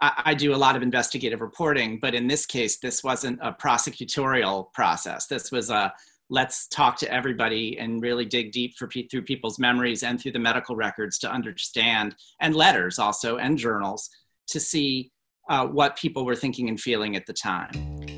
I, do a lot of investigative reporting, but in this case, this wasn't a prosecutorial process. This was a let's talk to everybody and really dig deep for through people's memories and through the medical records to understand and letters also and journals to see uh, what people were thinking and feeling at the time.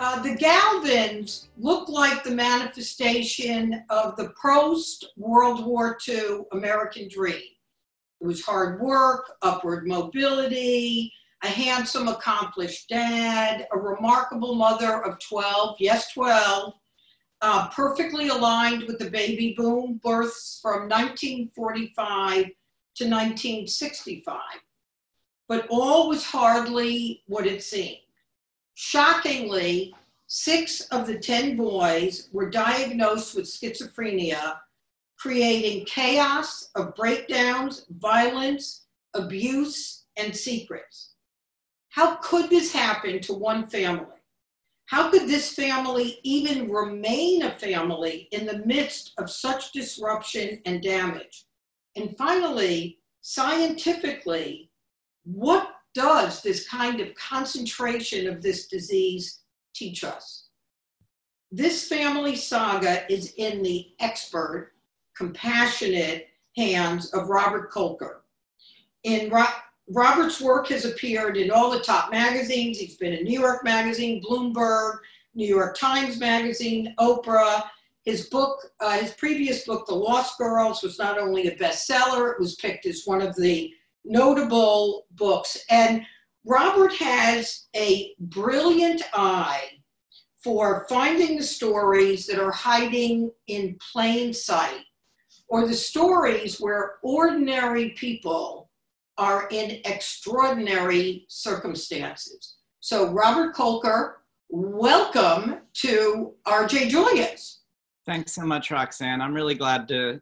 Uh, the Galvins look like the manifestation of the post World War II American dream. It was hard work, upward mobility, a handsome, accomplished dad, a remarkable mother of 12, yes, 12, uh, perfectly aligned with the baby boom births from 1945 to 1965. But all was hardly what it seemed. Shockingly, six of the 10 boys were diagnosed with schizophrenia, creating chaos of breakdowns, violence, abuse, and secrets. How could this happen to one family? How could this family even remain a family in the midst of such disruption and damage? And finally, scientifically, what does this kind of concentration of this disease teach us? This family saga is in the expert, compassionate hands of Robert Kolker. In Ro- Robert's work has appeared in all the top magazines. He's been in New York Magazine, Bloomberg, New York Times Magazine, Oprah. His book, uh, his previous book, The Lost Girls, was not only a bestseller, it was picked as one of the notable books. And Robert has a brilliant eye for finding the stories that are hiding in plain sight or the stories where ordinary people are in extraordinary circumstances. So, Robert Kolker, welcome to RJ Julia's. Thanks so much, Roxanne. I'm really glad to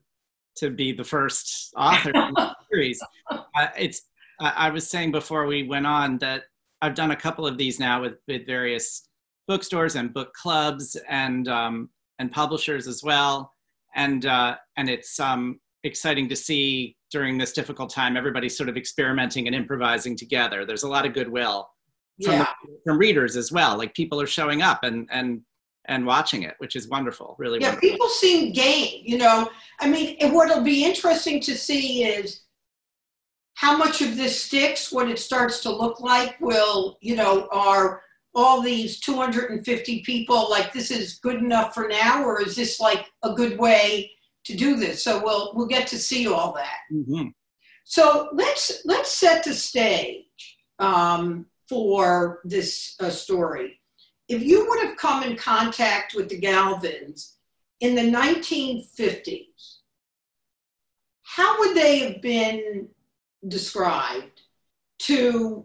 to be the first author in the series. Uh, it's I was saying before we went on that I've done a couple of these now with with various bookstores and book clubs and um, and publishers as well, and uh, and it's um, exciting to see during this difficult time everybody's sort of experimenting and improvising together. There's a lot of goodwill from, yeah. from readers as well. Like people are showing up and and and watching it, which is wonderful, really. Yeah, wonderful. people seem game. You know, I mean, what'll be interesting to see is how much of this sticks. What it starts to look like will, you know, are all these 250 people like this is good enough for now, or is this like a good way to do this? So we'll we'll get to see all that. Mm-hmm. So let's let's set the stage um, for this uh, story if you would have come in contact with the Galvins in the 1950s, how would they have been described to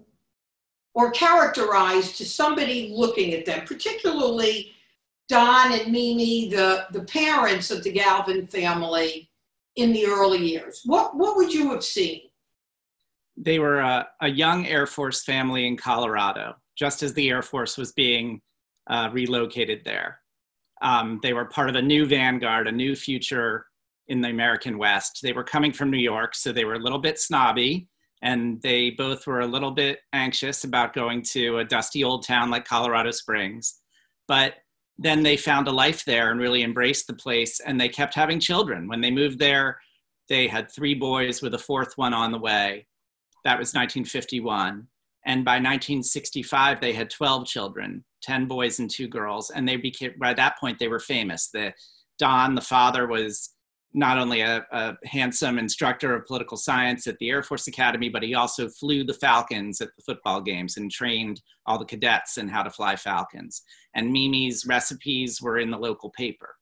or characterized to somebody looking at them, particularly Don and Mimi, the, the parents of the Galvin family in the early years? What, what would you have seen? They were a, a young Air Force family in Colorado, just as the Air Force was being uh, relocated there. Um, they were part of a new vanguard, a new future in the American West. They were coming from New York, so they were a little bit snobby, and they both were a little bit anxious about going to a dusty old town like Colorado Springs. But then they found a life there and really embraced the place, and they kept having children. When they moved there, they had three boys with a fourth one on the way. That was 1951. And by 1965, they had 12 children 10 boys and two girls. And they became, by that point, they were famous. The Don, the father, was not only a, a, handsome instructor of political science at the Air Force Academy, but he also flew the Falcons at the football games and trained all the cadets in how to fly Falcons. And Mimi's recipes were in the local paper.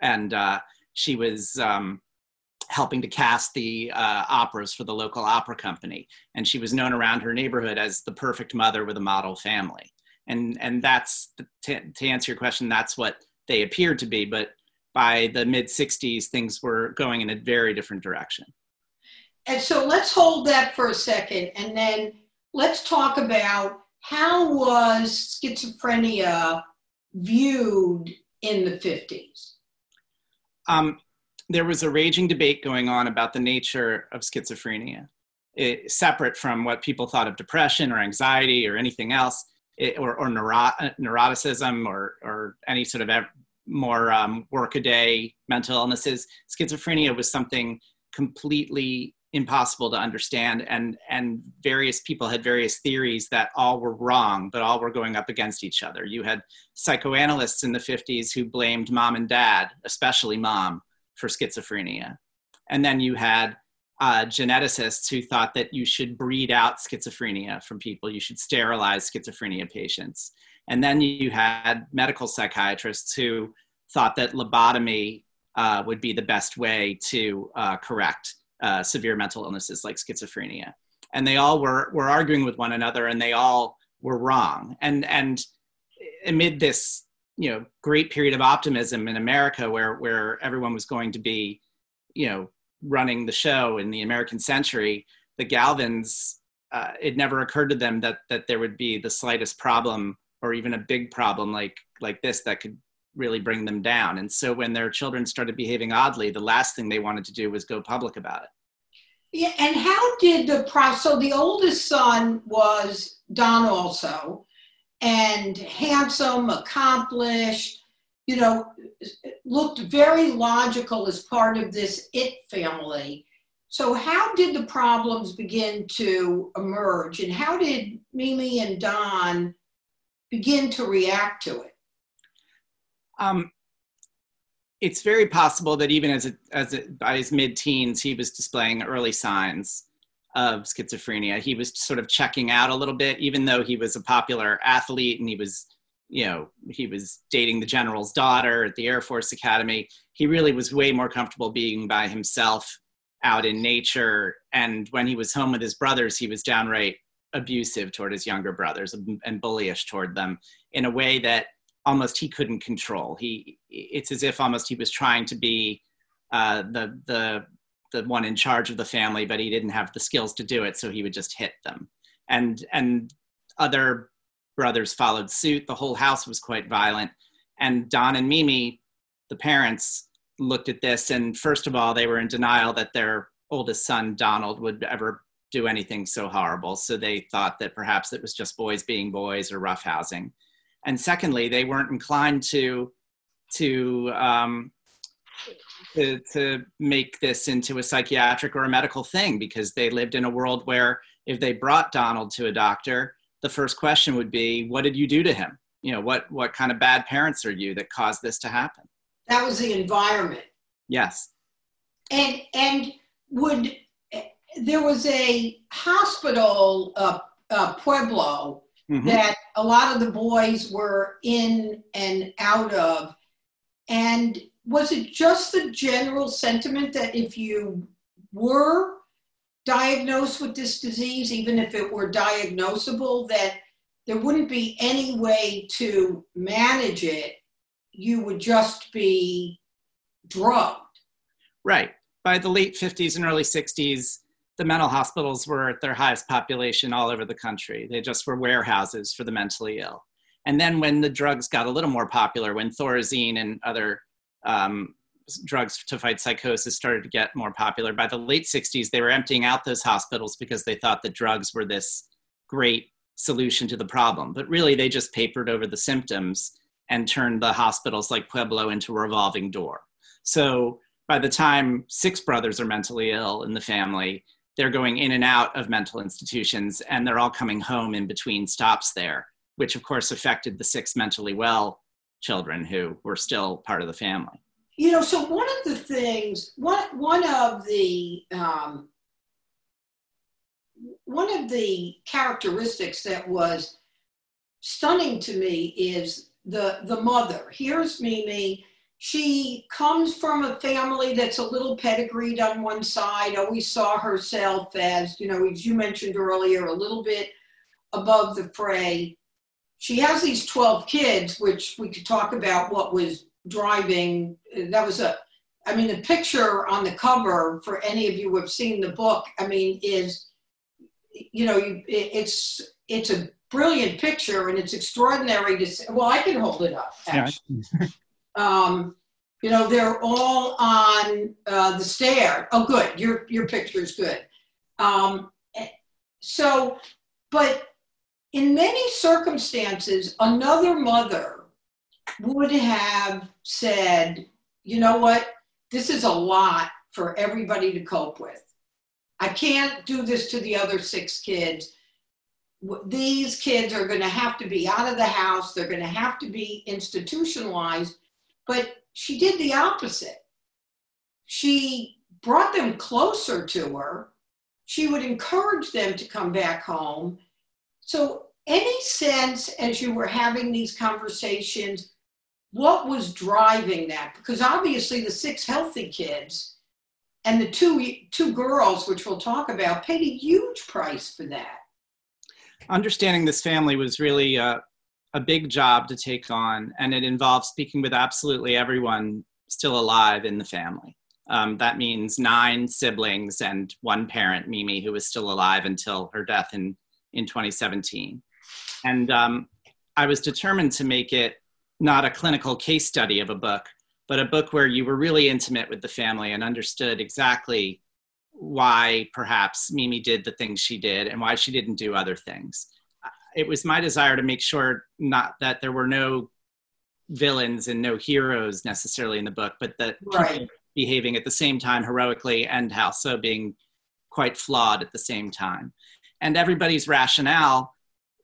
And uh, she was um, helping to cast the uh, operas for the local opera company. And she was known around her neighborhood as the perfect mother with a model family. and and that's to, to answer your question that's what they appeared to be but by the mid 60s things were going in a very different direction. And so let's hold that for a second and then let's talk about how was schizophrenia viewed in the 50s um, there was a raging debate going on about the nature of schizophrenia. It, separate from what people thought of depression or anxiety or anything else it, or, or neuro, neuroticism or, or any sort of more um, workaday mental illnesses. Schizophrenia was something completely impossible to understand and and various people had various theories that all were wrong but all were going up against each other. You had psychoanalysts in the 50s who blamed mom and dad especially mom for schizophrenia. And then you had uh, geneticists who thought that you should breed out schizophrenia from people. You should sterilize schizophrenia patients and then you had medical psychiatrists who thought that lobotomy uh, would be the best way to uh, correct uh, severe mental illnesses like schizophrenia. And they all were, were arguing with one another and they all were wrong. And, and amid this you know, great period of optimism in America where, where everyone was going to be, you know, running the show in the American century, the Galvins, uh, it never occurred to them that, that there would be the slightest problem or even a big problem like, like this that could really bring them down. And so when their children started behaving oddly, the last thing they wanted to do was go public about it. Yeah, and how did the process? So the oldest son was Don also, and handsome, accomplished, you know, looked very logical as part of this it family. So how did the problems begin to emerge, and how did Mimi and Don begin to react to it? Um, it's very possible that even as a, as a, by his mid-teens, he was displaying early signs of schizophrenia. He was sort of checking out a little bit, even though he was a popular athlete and he was, you know, he was dating the general's daughter at the Air Force Academy. He really was way more comfortable being by himself out in nature. And when he was home with his brothers, he was downright abusive toward his younger brothers and bullyish toward them in a way that almost he couldn't control. He it's as if almost he was trying to be uh, the the the one in charge of the family, but he didn't have the skills to do it, so he would just hit them. And and other brothers followed suit. The whole house was quite violent. And Don and Mimi, the parents, looked at this, and first of all, they were in denial that their oldest son Donald would ever do anything so horrible. So they thought that perhaps it was just boys being boys or roughhousing and secondly, they weren't inclined to to um, to, to make this into a psychiatric or a medical thing because they lived in a world where if they brought Donald to a doctor, the first question would be, "What did you do to him? You know, what what kind of bad parents are you that caused this to happen?" That was the environment. Yes. And and would there was a hospital, uh, uh, Pueblo, mm-hmm. that a lot of the boys were in and out of. And was it just the general sentiment that if you were diagnosed with this disease, even if it were diagnosable, that there wouldn't be any way to manage it? You would just be drugged. Right. By the late 50s and early 60s, the mental hospitals were at their highest population all over the country. They just were warehouses for the mentally ill. And then when the drugs got a little more popular, when Thorazine and other um, drugs to fight psychosis started to get more popular, by the late 60s, they were emptying out those hospitals because they thought that drugs were this great solution to the problem. But really, they just papered over the symptoms and turned the hospitals like Pueblo into a revolving door. So by the time six brothers are mentally ill in the family, they're going in and out of mental institutions and they're all coming home in between stops there, which of course affected the six mentally well children who were still part of the family. You know, so one of the things, one, one of the, um, one of the characteristics that was stunning to me is the, the mother. Here's Mimi she comes from a family that's a little pedigreed on one side, always saw herself as, you know, as you mentioned earlier, a little bit above the fray. she has these 12 kids, which we could talk about what was driving. Uh, that was a, I mean, the picture on the cover for any of you who have seen the book, I mean, is, you know, it's it's a brilliant picture and it's extraordinary to see. Well, I can hold it up, actually. Yeah. um, you know, they're all on uh, the stair. Oh, good. Your your picture is good. Um, so, but in many circumstances, another mother would have said, you know what, this is a lot for everybody to cope with. I can't do this to the other six kids. These kids are going to have to be out of the house, they're going to have to be institutionalized. But she did the opposite. She brought them closer to her. She would encourage them to come back home. So any sense as you were having these conversations what was driving that because obviously the six healthy kids and the two two girls which we'll talk about paid a huge price for that understanding this family was really a, a big job to take on and it involves speaking with absolutely everyone still alive in the family um, that means nine siblings and one parent mimi who was still alive until her death in, in 2017 and um, I was determined to make it not a clinical case study of a book, but a book where you were really intimate with the family and understood exactly why perhaps Mimi did the things she did and why she didn't do other things. It was my desire to make sure not that there were no villains and no heroes necessarily in the book, but that right. behaving at the same time heroically and also being quite flawed at the same time. And everybody's rationale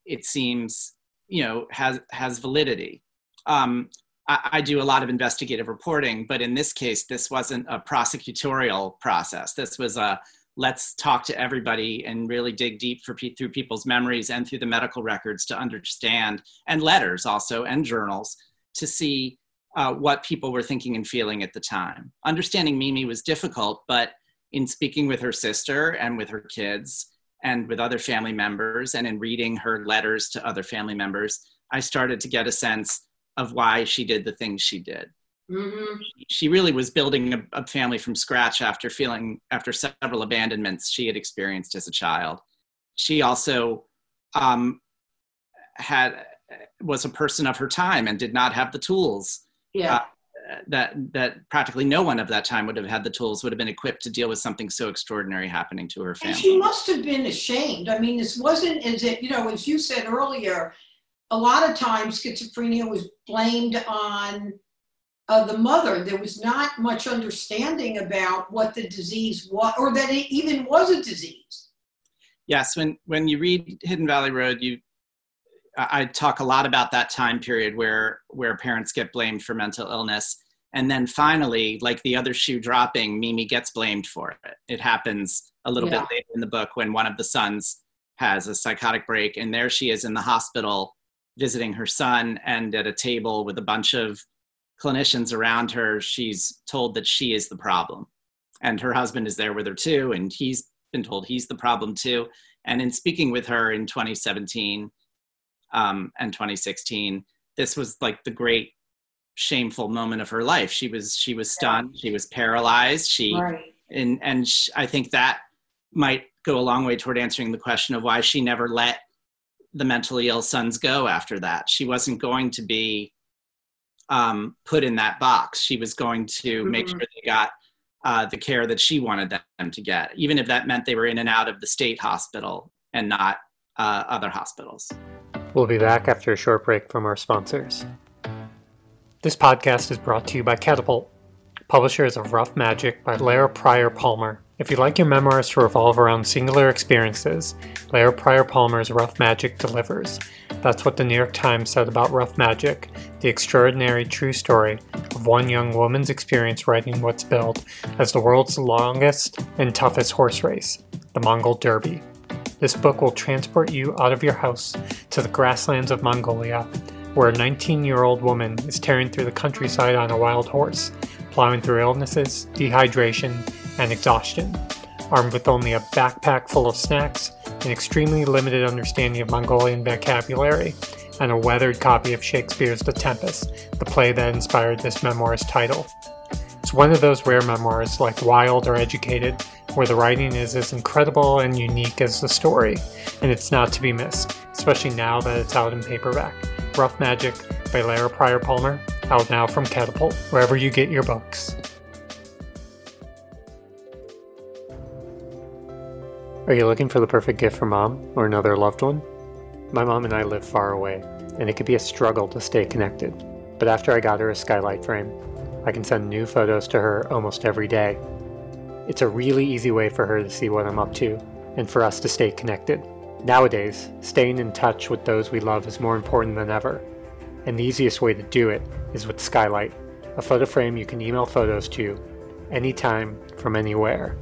it seems you know has has validity um, I, I, do a lot of investigative reporting but in this case this wasn't a prosecutorial process this was a let's talk to everybody and really dig deep for through people's memories and through the medical records to understand and letters also and journals to see uh, what people were thinking and feeling at the time. Understanding mimi was difficult but in speaking with her sister and with her kids and with other family members and in reading her letters to other family members i started to get a sense of why she did the things she did mm-hmm. she really was building a, a, family from scratch after feeling after several abandonments she had experienced as a child she also um, had was a person of her time and did not have the tools yeah. Uh, that that practically no one of that time would have had the tools would have been equipped to deal with something so extraordinary happening to her family. And she must have been ashamed. I mean, this wasn't as it you know, as you said earlier, a lot of times schizophrenia was blamed on uh, the mother. There was not much understanding about what the disease was, or that it even was a disease. Yes, when when you read Hidden Valley Road, you I talk a lot about that time period where where parents get blamed for mental illness, and then finally, like the other shoe dropping, Mimi gets blamed for it. It happens a little yeah. bit later in the book when one of the sons has a psychotic break, and there she is in the hospital visiting her son, and at a table with a bunch of clinicians around her, she's told that she is the problem, and her husband is there with her too, and he's been told he's the problem too. And in speaking with her in 2017 um, and 2016 this was like the great shameful moment of her life she was she was stunned she was paralyzed she right. and and she, i think that might go a long way toward answering the question of why she never let the mentally ill sons go after that she wasn't going to be um, put in that box she was going to mm-hmm. make sure they got uh, the care that she wanted them to get even if that meant they were in and out of the state hospital and not uh, other hospitals We'll be back after a short break from our sponsors. This podcast is brought to you by Catapult, publishers of Rough Magic by Lara Prior-Palmer. If you'd like your memoirs to revolve around singular experiences, Lara Prior-Palmer's Rough Magic delivers. That's what the New York Times said about Rough Magic, the extraordinary true story of one young woman's experience riding what's billed as the world's longest and toughest horse race, the Mongol Derby. This book will transport you out of your house to the grasslands of Mongolia, where a 19 year old woman is tearing through the countryside on a wild horse, plowing through illnesses, dehydration, and exhaustion. Armed with only a backpack full of snacks, an extremely limited understanding of Mongolian vocabulary, and a weathered copy of Shakespeare's The Tempest, the play that inspired this memoir's title. It's one of those rare memoirs, like Wild or Educated, where the writing is as incredible and unique as the story, and it's not to be missed, especially now that it's out in paperback. Rough Magic by Lara Prior-Palmer, out now from Catapult, wherever you get your books. Are you looking for the perfect gift for mom or another loved one? My mom and I live far away, and it could be a struggle to stay connected. But after I got her a skylight frame, I can send new photos to her almost every day. It's a really easy way for her to see what I'm up to, and for us to stay connected. Nowadays, staying in touch with those we love is more important than ever, and the easiest way to do it is with Skylight, a photo frame you can email photos to anytime from anywhere.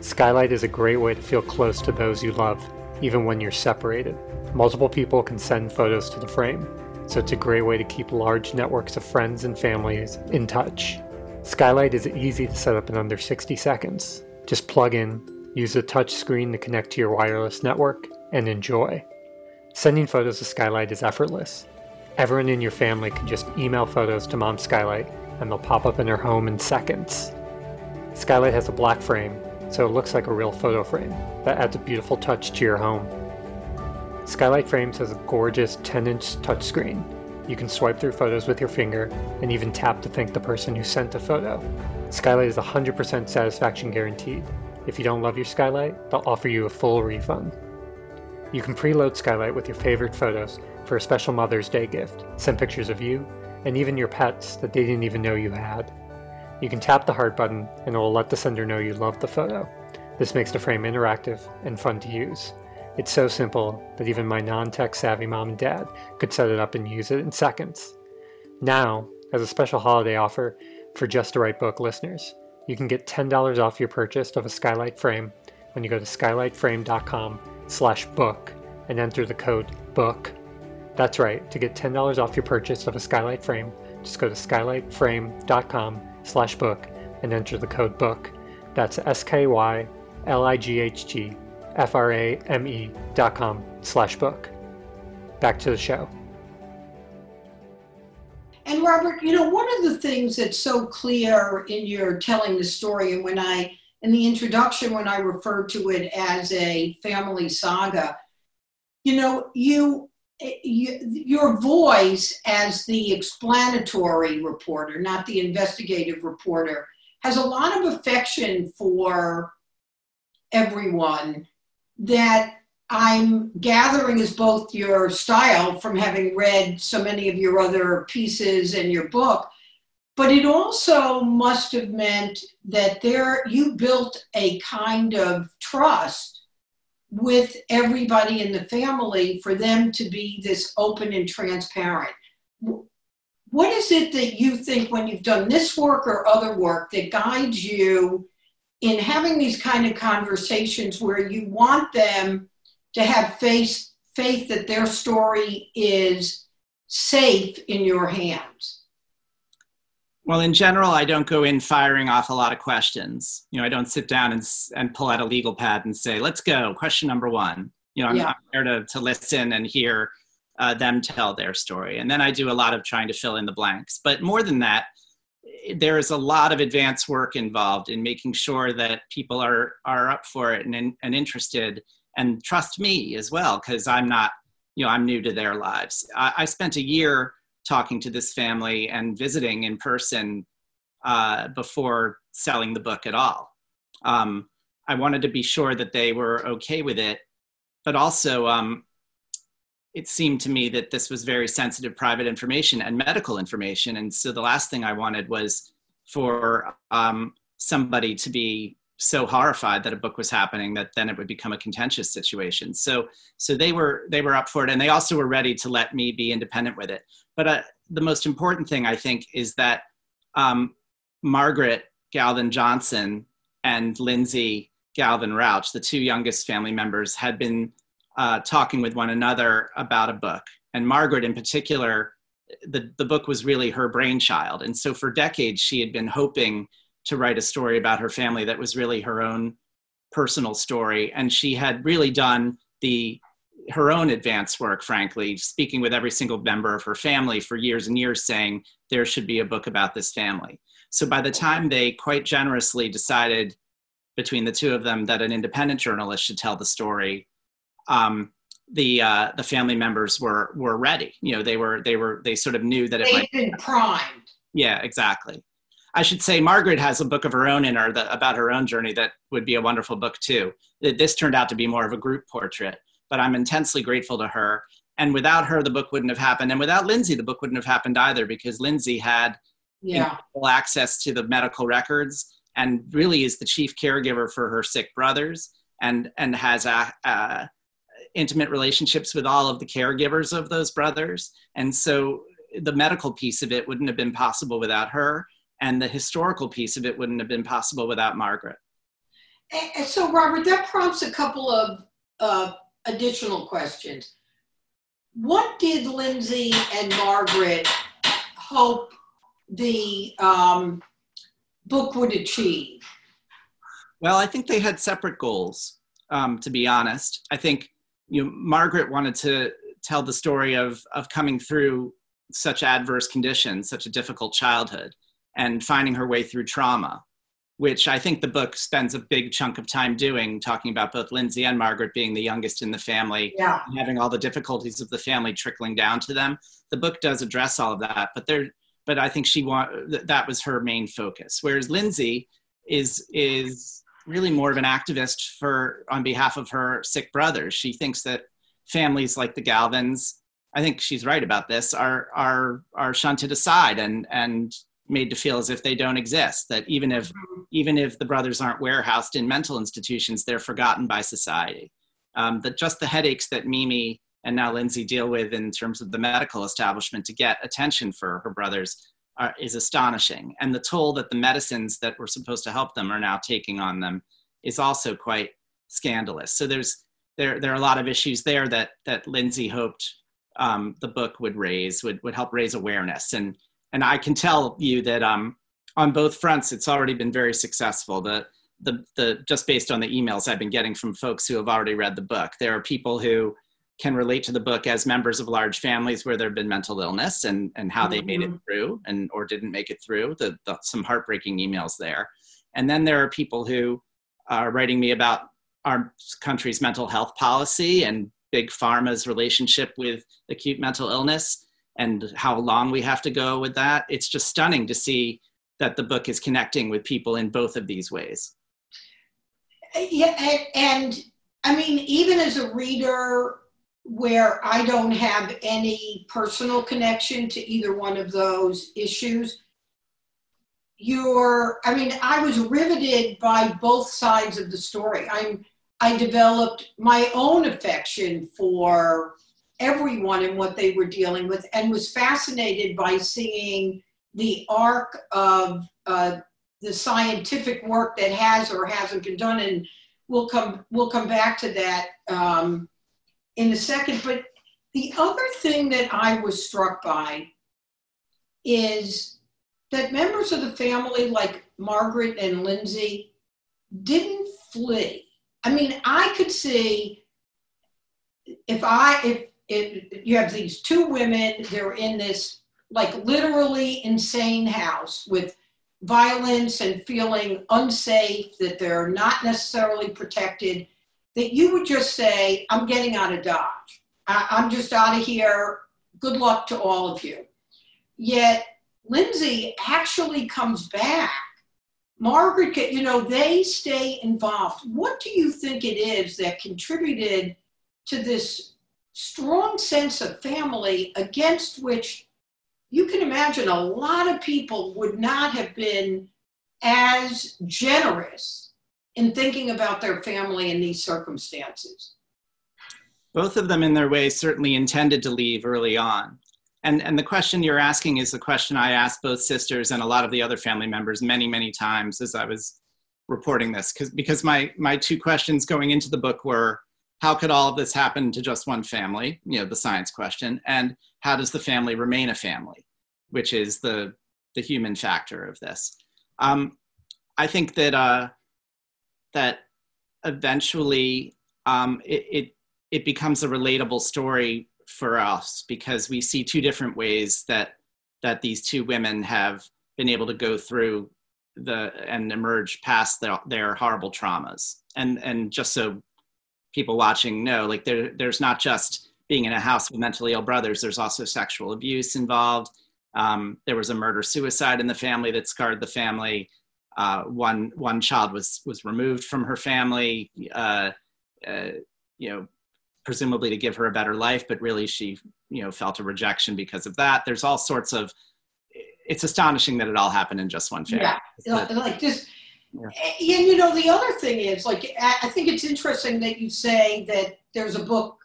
Skylight is a great way to feel close to those you love, even when you're separated. Multiple people can send photos to the frame, so it's a great way to keep large networks of friends and families in touch. Skylight is easy to set up in under 60 seconds. Just plug in, use the touch screen to connect to your wireless network, and enjoy. Sending photos to Skylight is effortless. Everyone in your family can just email photos to Mom Skylight and they'll pop up in her home in seconds. Skylight has a black frame so it looks like a real photo frame. That adds a beautiful touch to your home. Skylight Frames has a gorgeous 10 inch touchscreen. You can swipe through photos with your finger and even tap to thank the person who sent the photo. Skylight is 100% satisfaction guaranteed. If you don't love your Skylight, they'll offer you a full refund. You can preload Skylight with your favorite photos for a special Mother's Day gift. Send pictures of you and even your pets that they didn't even know you had. You can tap the heart button and it will let the sender know you love the photo. This makes the frame interactive and fun to use. It's so simple that even my non tech savvy mom and dad could set it up and use it in seconds. Now, as a special holiday offer for Just the Right Book listeners, you can get $10 off your purchase of a skylight frame when you go to skylightframe.com slash book and enter the code BOOK. That's right, to get $10 off your purchase of a skylight frame, just go to skylightframe.com slash book and enter the code book. That's S-K-Y-L-I-G-H-T F-R-A-M-E dot com slash book. Back to the show. And Robert, you know, one of the things that's so clear in your telling the story, and when I, in the introduction, when I referred to it as a family saga, you know, you Eh, your voice as the explanatory reporter, not the investigative reporter, has a lot of affection for everyone that I'm gathering is both your style from having read so many of your other pieces and your book, but it also must have meant that there you built a kind of trust with everybody in the family for them to be this open and transparent. What is it that you think when you've done this work or other work that guides you in having these kind of conversations where you want them to have faith, faith that their story is safe in your hands? Well, in general, I don't go in firing off a lot of questions. You know, I don't sit down and, and pull out a legal pad and say, let's go, question number one. You know, I'm, yeah. there to, to listen and hear uh, them tell their story. And then I do a lot of trying to fill in the blanks. But more than that, there is a lot of advanced work involved in making sure that people are, are up for it and, and interested and trust me as well, because I'm not, you know, I'm new to their lives. I, I spent a year talking to this family and visiting in person uh, before selling the book at all. Um, I wanted to be sure that they were okay with it, but also um, it seemed to me that this was very sensitive private information and medical information. And so the last thing I wanted was for um, somebody to be so horrified that a book was happening that then it would become a contentious situation. So so they were they were up for it, and they also were ready to let me be independent with it. But uh, the most important thing I think is that um, Margaret Galvin Johnson and Lindsay Galvin Rauch, the two youngest family members, had been uh, talking with one another about a book, and Margaret in particular. The, the book was really her brainchild. And so for decades, she had been hoping to write a story about her family that was really her own personal story. And she had really done the her own advance work, frankly, speaking with every single member of her family for years and years, saying there should be a book about this family. So by the time they quite generously decided between the two of them that an independent journalist should tell the story, um, the uh, the family members were were ready. You know, they were they were they sort of knew that it They've might. been primed. Yeah, exactly. I should say Margaret has a book of her own in her that, about her own journey that would be a wonderful book too. This turned out to be more of a group portrait, but I'm intensely grateful to her. And without her, the book wouldn't have happened. And without Lindsay, the book wouldn't have happened either because Lindsay had Yeah. access to the medical records and really is the chief caregiver for her sick brothers and and has a, a intimate relationships with all of the caregivers of those brothers and so the medical piece of it wouldn't have been possible without her and the historical piece of it wouldn't have been possible without margaret And, so, Robert, that prompts a couple of uh, additional questions. What did Lindsay and Margaret hope the um, book would achieve? Well, I think they had separate goals. Um, to be honest, I think you know, Margaret wanted to tell the story of of coming through such adverse conditions, such a difficult childhood, and finding her way through trauma, which I think the book spends a big chunk of time doing, talking about both Lindsay and Margaret being the youngest in the family, Yeah. and having all the difficulties of the family trickling down to them. The book does address all of that, but there, but I think she want that was her main focus. Whereas Lindsay is is really more of an activist for on behalf of her sick brothers. She thinks that families like the Galvins, I think she's right about this, are are are shunted aside and and made to feel as if they don't exist. That even if even if the brothers aren't warehoused in mental institutions, they're forgotten by society. Um, that just the headaches that Mimi and now Lindsay deal with in terms of the medical establishment to get attention for her brothers are, is astonishing. And the toll that the medicines that were supposed to help them are now taking on them is also quite scandalous. So there's there there are a lot of issues there that that Lindsay hoped um, the book would raise would would help raise awareness. And and I can tell you that um, on both fronts it's already been very successful. The the the just based on the emails I've been getting from folks who have already read the book, there are people who can relate to the book as members of large families where there have been mental illness and, and how they made it through and or didn't make it through the, the, some heartbreaking emails there. And then there are people who are writing me about our country's mental health policy and big pharma's relationship with acute mental illness and how long we have to go with that it's just stunning to see that the book is connecting with people in both of these ways Yeah, and, I mean, even as a reader where I don't have any personal connection to either one of those issues, you're, I mean, I was riveted by both sides of the story. I'm, I developed my own affection for everyone and what they were dealing with and was fascinated by seeing the arc of uh, the scientific work that has or hasn't been done. And we'll come we'll come back to that um, in a second. But the other thing that i was struck by is that members of the family like margaret and lindsay didn't flee. I mean i could see if i if, if you have these two women they're in this like literally insane house with violence and feeling unsafe, that they're not necessarily protected, that you would just say, I'm getting out of Dodge. I- I'm just out of here. Good luck to all of you. Yet Lindsay actually comes back. Margaret, you know, they stay involved. What do you think it is that contributed to this strong sense of family against which you can imagine a lot of people would not have been as generous in thinking about their family in these circumstances. both of them in their way certainly intended to leave early on and and the question you're asking is the question i asked both sisters and a lot of the other family members many many times as i was reporting this because because my my two questions going into the book were how could all of this happen to just one family? You know the science question. And how does the family remain a family which is the the human factor of this. Um, i think that uh, that eventually um, it, it it becomes a relatable story for us because we see two different ways that that these two women have been able to go through the and emerge past their, their horrible traumas. And and just so people watching know like there there's not just being in a house with mentally ill brothers there's also sexual abuse involved um, there was a murder suicide in the family that scarred the family uh, one one child was was removed from her family uh, uh, you know presumably to give her a better life but really she you know felt a rejection because of that there's all sorts of it's astonishing that it all happened in just one family. Yeah, like this. Yeah. And you know, the other thing is, like, I think it's interesting that you say that there's a book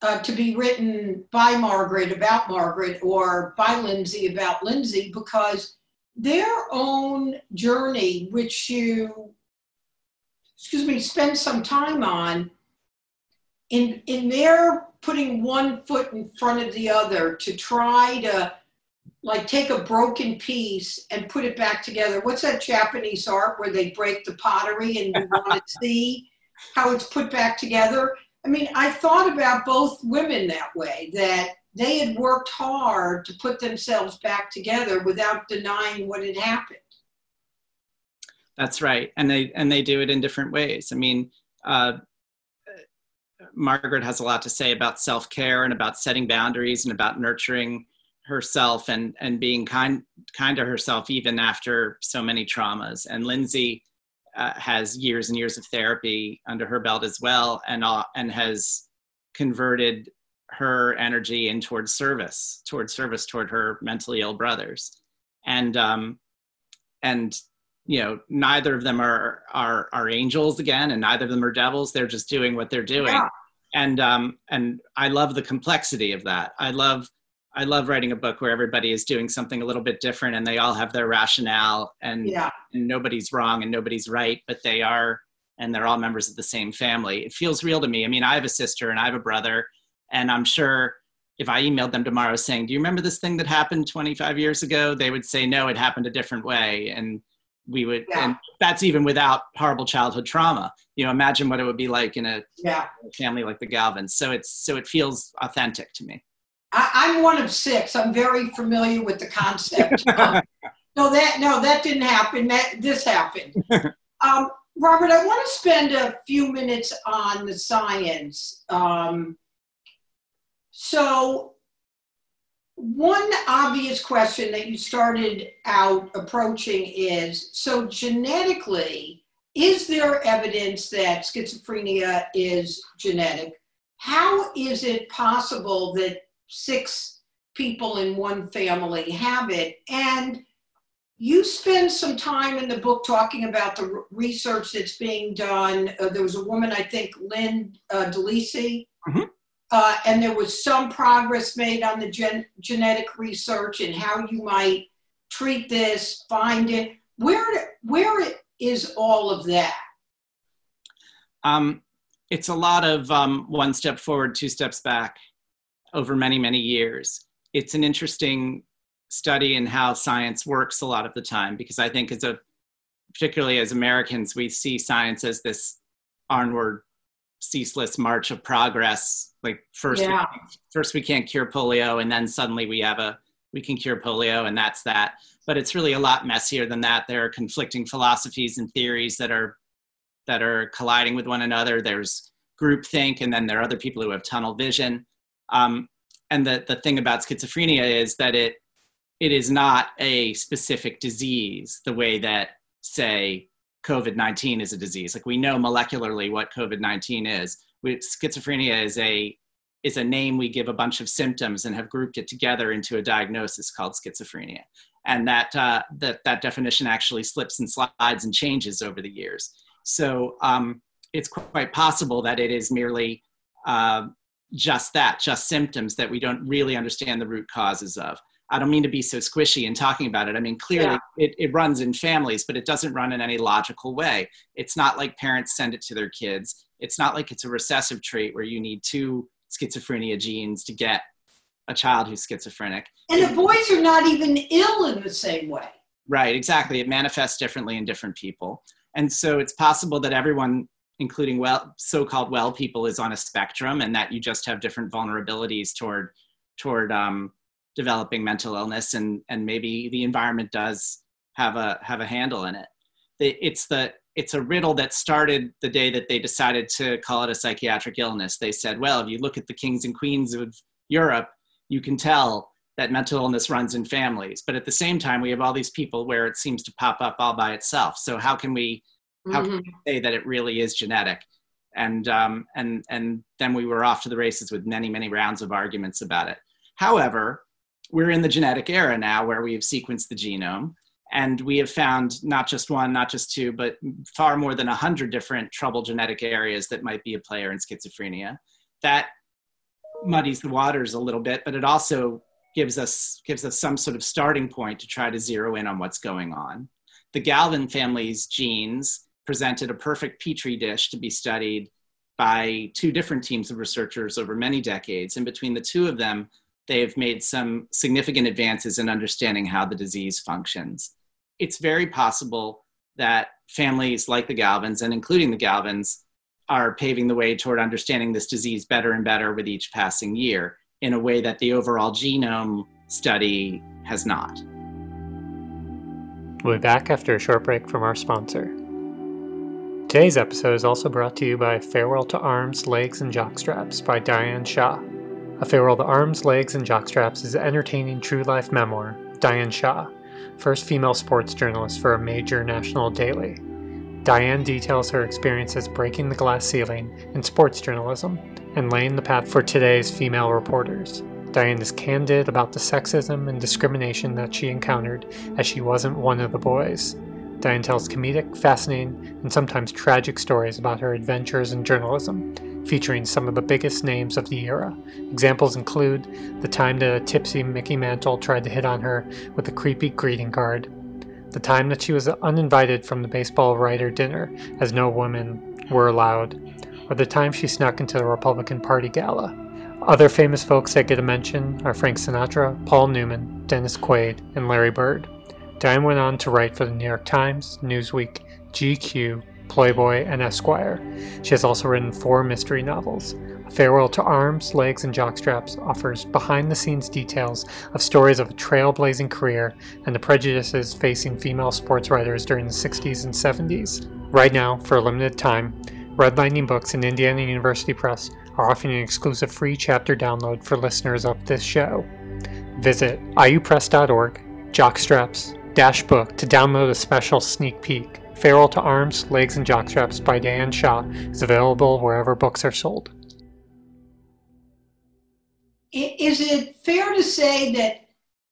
uh, to be written by Margaret about Margaret or by Lindsay about Lindsay because their own journey, which you, excuse me, spend some time on, in in their putting one foot in front of the other to try to like take a broken piece and put it back together. What's that Japanese art where they break the pottery and you want to see how it's put back together? I mean, I thought about both women that way, that they had worked hard to put themselves back together without denying what had happened. That's right. And they and they do it in different ways. I mean, uh, Margaret has a lot to say about self-care and about setting boundaries and about nurturing herself and and being kind kind to herself even after so many traumas. And lindsay uh, has years and years of therapy under her belt as well and uh, and has converted her energy in towards service towards service toward her mentally ill brothers. And um and you know neither of them are are are angels again and neither of them are devils. They're just doing what they're doing. Yeah. and um and i love the complexity of that. I love I love writing a book where everybody is doing something a little bit different and they all have their rationale and, yeah. and nobody's wrong and nobody's right, but they are and they're all members of the same family. It feels real to me. I mean, I have a sister and I have a brother, and I'm sure if I emailed them tomorrow saying, "Do you remember this thing that happened 25 years ago?" they would say, "No, it happened a different way." And we would yeah. and that's even without horrible childhood trauma. You know, imagine what it would be like in a yeah. family like the Galvins. So it's so it feels authentic to me. I, am one of six. I'm very familiar with the concept. Um, no, that no, that didn't happen. That this happened. Um, Robert, I want to spend a few minutes on the science. Um, so, one obvious question that you started out approaching is: so genetically, is there evidence that schizophrenia is genetic? How is it possible that six people in one family have it. And you spend some time in the book talking about the research that's being done. Uh, there was a woman, I think, Lynn uh, DeLisi, mm-hmm. uh, and there was some progress made on the gen- genetic research and how you might treat this, find it. Where, where is all of that? Um, it's a lot of um, one step forward, two steps back over many, many years. It's an interesting study in how science works a lot of the time because I think as a particularly as Americans, we see science as this onward, ceaseless march of progress. Like first, yeah. we, first we can't cure polio, and then suddenly we have a we can cure polio, and that's that. But it's really a lot messier than that. There are conflicting philosophies and theories that are that are colliding with one another. There's groupthink, and then there are other people who have tunnel vision. Um, and the, the thing about schizophrenia is that it, it is not a specific disease the way that, say, COVID 19 is a disease. Like we know molecularly what COVID 19 is. We, schizophrenia is a, is a name we give a bunch of symptoms and have grouped it together into a diagnosis called schizophrenia. And that, uh, that, that definition actually slips and slides and changes over the years. So um, it's quite possible that it is merely uh, just that, just symptoms that we don't really understand the root causes of. I don't mean to be so squishy in talking about it. I mean, clearly yeah. it, it runs in families, but it doesn't run in any logical way. It's not like parents send it to their kids. It's not like it's a recessive trait where you need two schizophrenia genes to get a child who's schizophrenic. And the boys are not even ill in the same way. Right, exactly. It manifests differently in different people. And so it's possible that everyone including well so-called well people is on a spectrum and that you just have different vulnerabilities toward toward um, developing mental illness and and maybe the environment does have a have a handle in it. It's the it's a riddle that started the day that they decided to call it a psychiatric illness. They said well if you look at the kings and queens of europe you can tell that mental illness runs in families. But at the same time we have all these people where it seems to pop up all by itself. So how can we how can mm-hmm. we say that it really is genetic? And um, and and then we were off to the races with many many rounds of arguments about it. However we're in the genetic era now where we've sequenced the genome and we have found not just one not just two but far more than 100 different trouble genetic areas that might be a player in schizophrenia. That muddies the waters a little bit but it also gives us gives us some sort of starting point to try to zero in on what's going on. The galvin family's genes presented a perfect petri dish to be studied by two different teams of researchers over many decades and between the two of them they've made some significant advances in understanding how the disease functions. It's very possible that families like the Galvins, and including the Galvins, are paving the way toward understanding this disease better and better with each passing year in a way that the overall genome study has not. We'll be back after a short break from our sponsor. Today's episode is also brought to you by Farewell to Arms, Legs, and Jockstraps by Diane Shaw. A Farewell to Arms, Legs, and Jockstraps is an entertaining true life memoir Diane Shaw, first female sports journalist for a major national daily. Diane details her experiences breaking the glass ceiling in sports journalism and laying the path for today's female reporters. Diane is candid about the sexism and discrimination that she encountered as she wasn't one of the boys. Diane tells comedic, fascinating, and sometimes tragic stories about her adventures in journalism featuring some of the biggest names of the era. Examples include the time that a tipsy Mickey Mantle tried to hit on her with a creepy greeting card, the time that she was uninvited from the baseball writer dinner, as no women were allowed, or the time she snuck into the Republican Party gala. Other famous folks that get a mention are Frank Sinatra, Paul Newman, Dennis Quaid, and Larry Bird. Diane went on to write for the New York Times, Newsweek, GQ, Playboy, and Esquire. She has also written four mystery novels. Farewell to Arms, Legs, and Jockstraps offers behind the scenes details of stories of a trailblazing career and the prejudices facing female sports writers during the 60s and 70s. Right now, for a limited time, Red Lightning Books and Indiana University Press are offering an exclusive free chapter download for listeners of this show. Visit iupress.org, jockstraps, dash book to download a special sneak peek. Farewell to Arms, Legs, and Jockstraps by Diane Shaw is available wherever books are sold. Is it fair to say that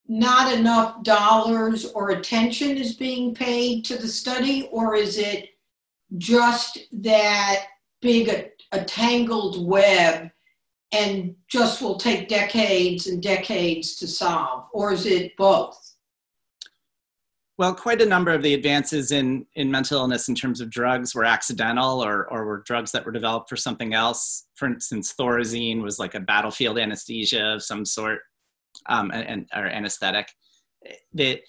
not enough dollars or attention is being paid to the study, or is it just that big a, a tangled web and just will take decades and decades to solve, or is it both? Well, quite a number of the advances in, in mental illness in terms of drugs were accidental or, or were drugs that were developed for something else. For instance, Thorazine was like a battlefield anesthesia of some sort, um, and, or anesthetic. The,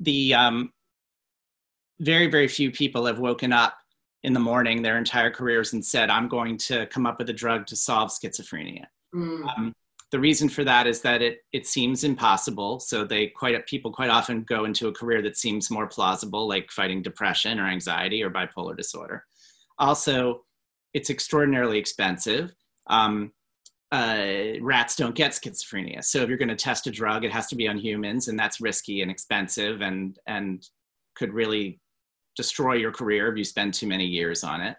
the um, very, very few people have woken up in the morning their entire careers and said, I'm going to come up with a drug to solve schizophrenia. Mm. Um, the reason for that is that it it seems impossible. So they quite people quite often go into a career that seems more plausible, like fighting depression or anxiety or bipolar disorder. Also, it's extraordinarily expensive. Um, uh, rats don't get schizophrenia. So if you're going to test a drug, it has to be on humans, and that's risky and expensive, and and could really destroy your career if you spend too many years on it.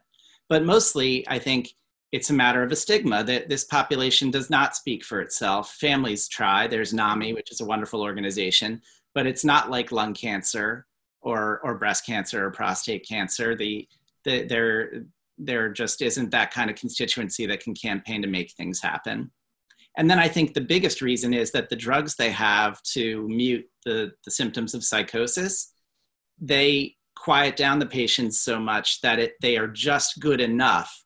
But mostly, I think it's a matter of a stigma that this population does not speak for itself. Families try. There's NAMI, which is a wonderful organization, but it's not like lung cancer or, or breast cancer or prostate cancer. The, the, there, there just isn't that kind of constituency that can campaign to make things happen. And then I think the biggest reason is that the drugs they have to mute the, the symptoms of psychosis, they quiet down the patients so much that it, they are just good enough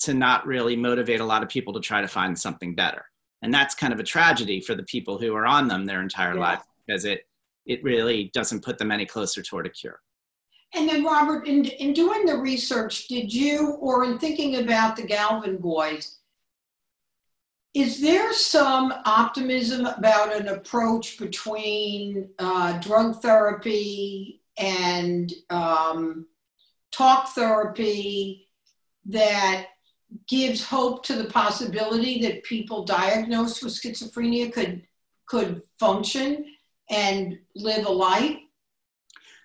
to not really motivate a lot of people to try to find something better. And that's kind of a tragedy for the people who are on them their entire yeah. life because it it really doesn't put them any closer toward a cure. And then, Robert, in, in doing the research, did you, or in thinking about the Galvin boys, is there some optimism about an approach between uh, drug therapy and um, talk therapy that gives hope to the possibility that people diagnosed with schizophrenia could could function and live a life?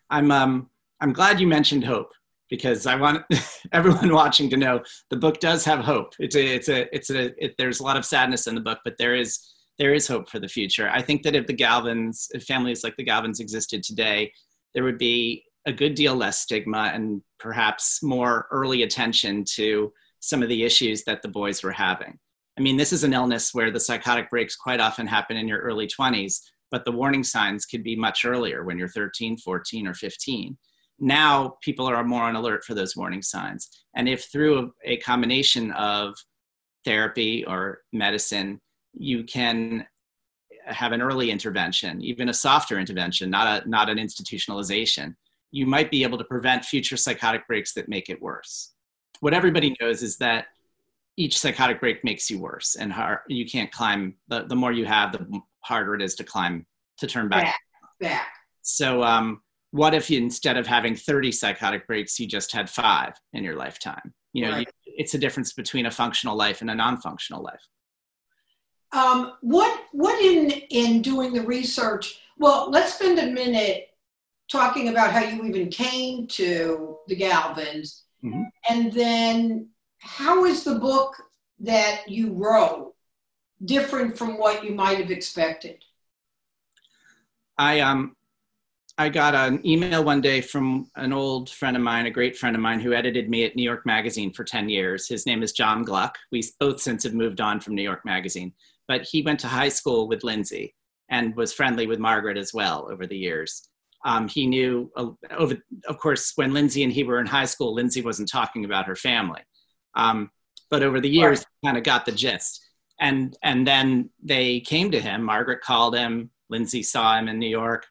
I'm um, I'm glad you mentioned hope because I want everyone watching to know the book does have hope. It's a, it's a, it's a, it, there's a lot of sadness in the book, but there is, there is hope for the future. I think that if the Galvins, if families like the Galvins existed today, there would be a good deal less stigma and perhaps more early attention to some of the issues that the boys were having. I mean, this is an illness where the psychotic breaks quite often happen in your early 20s, but the warning signs could be much earlier when you're 13, 14, or 15 now people are more on alert for those warning signs. And if through a, combination of therapy or medicine, you can have an early intervention, even a softer intervention, not a not an institutionalization, you might be able to prevent future psychotic breaks that make it worse. What everybody knows is that each psychotic break makes you worse, and hard, you can't climb. The, the more you have, the harder it is to climb to turn back. Back. back. So um, what if you, instead of having 30 psychotic breaks you just had five in your lifetime you know right. you, it's a difference between a functional life and a non-functional life um, what what in in doing the research well let's spend a minute talking about how you even came to the galvins mm-hmm. and then how is the book that you wrote different from what you might have expected i um I got an email one day from an old friend of mine, a great friend of mine who edited me at New York Magazine for 10 years. His name is Jon Gluck. We both since have moved on from New York Magazine, but he went to high school with Lindsay and was friendly with Margaret as well over the years. Um, he knew, uh, over, of course, when Lindsay and he were in high school, Lindsay wasn't talking about her family. Um, but over the years, right. kind of got the gist. And, and then they came to him. Margaret called him. Lindsay saw him in New York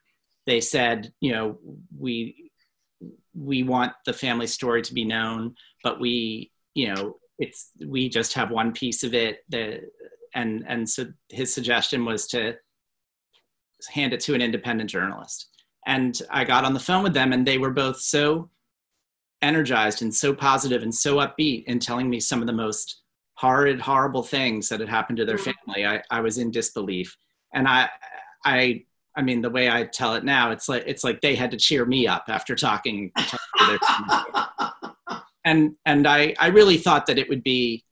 they said, you know, we we want the family story to be known, but we, you know, it's we just have one piece of it. The and and so his suggestion was to hand it to an independent journalist. And I got on the phone with them, and they were both so energized and so positive and so upbeat in telling me some of the most horrid, horrible things that had happened to their mm-hmm. family. I, I was in disbelief, and I I I mean, the way I tell it now, it's like it's like they had to cheer me up after talking. and and I I really thought that it would be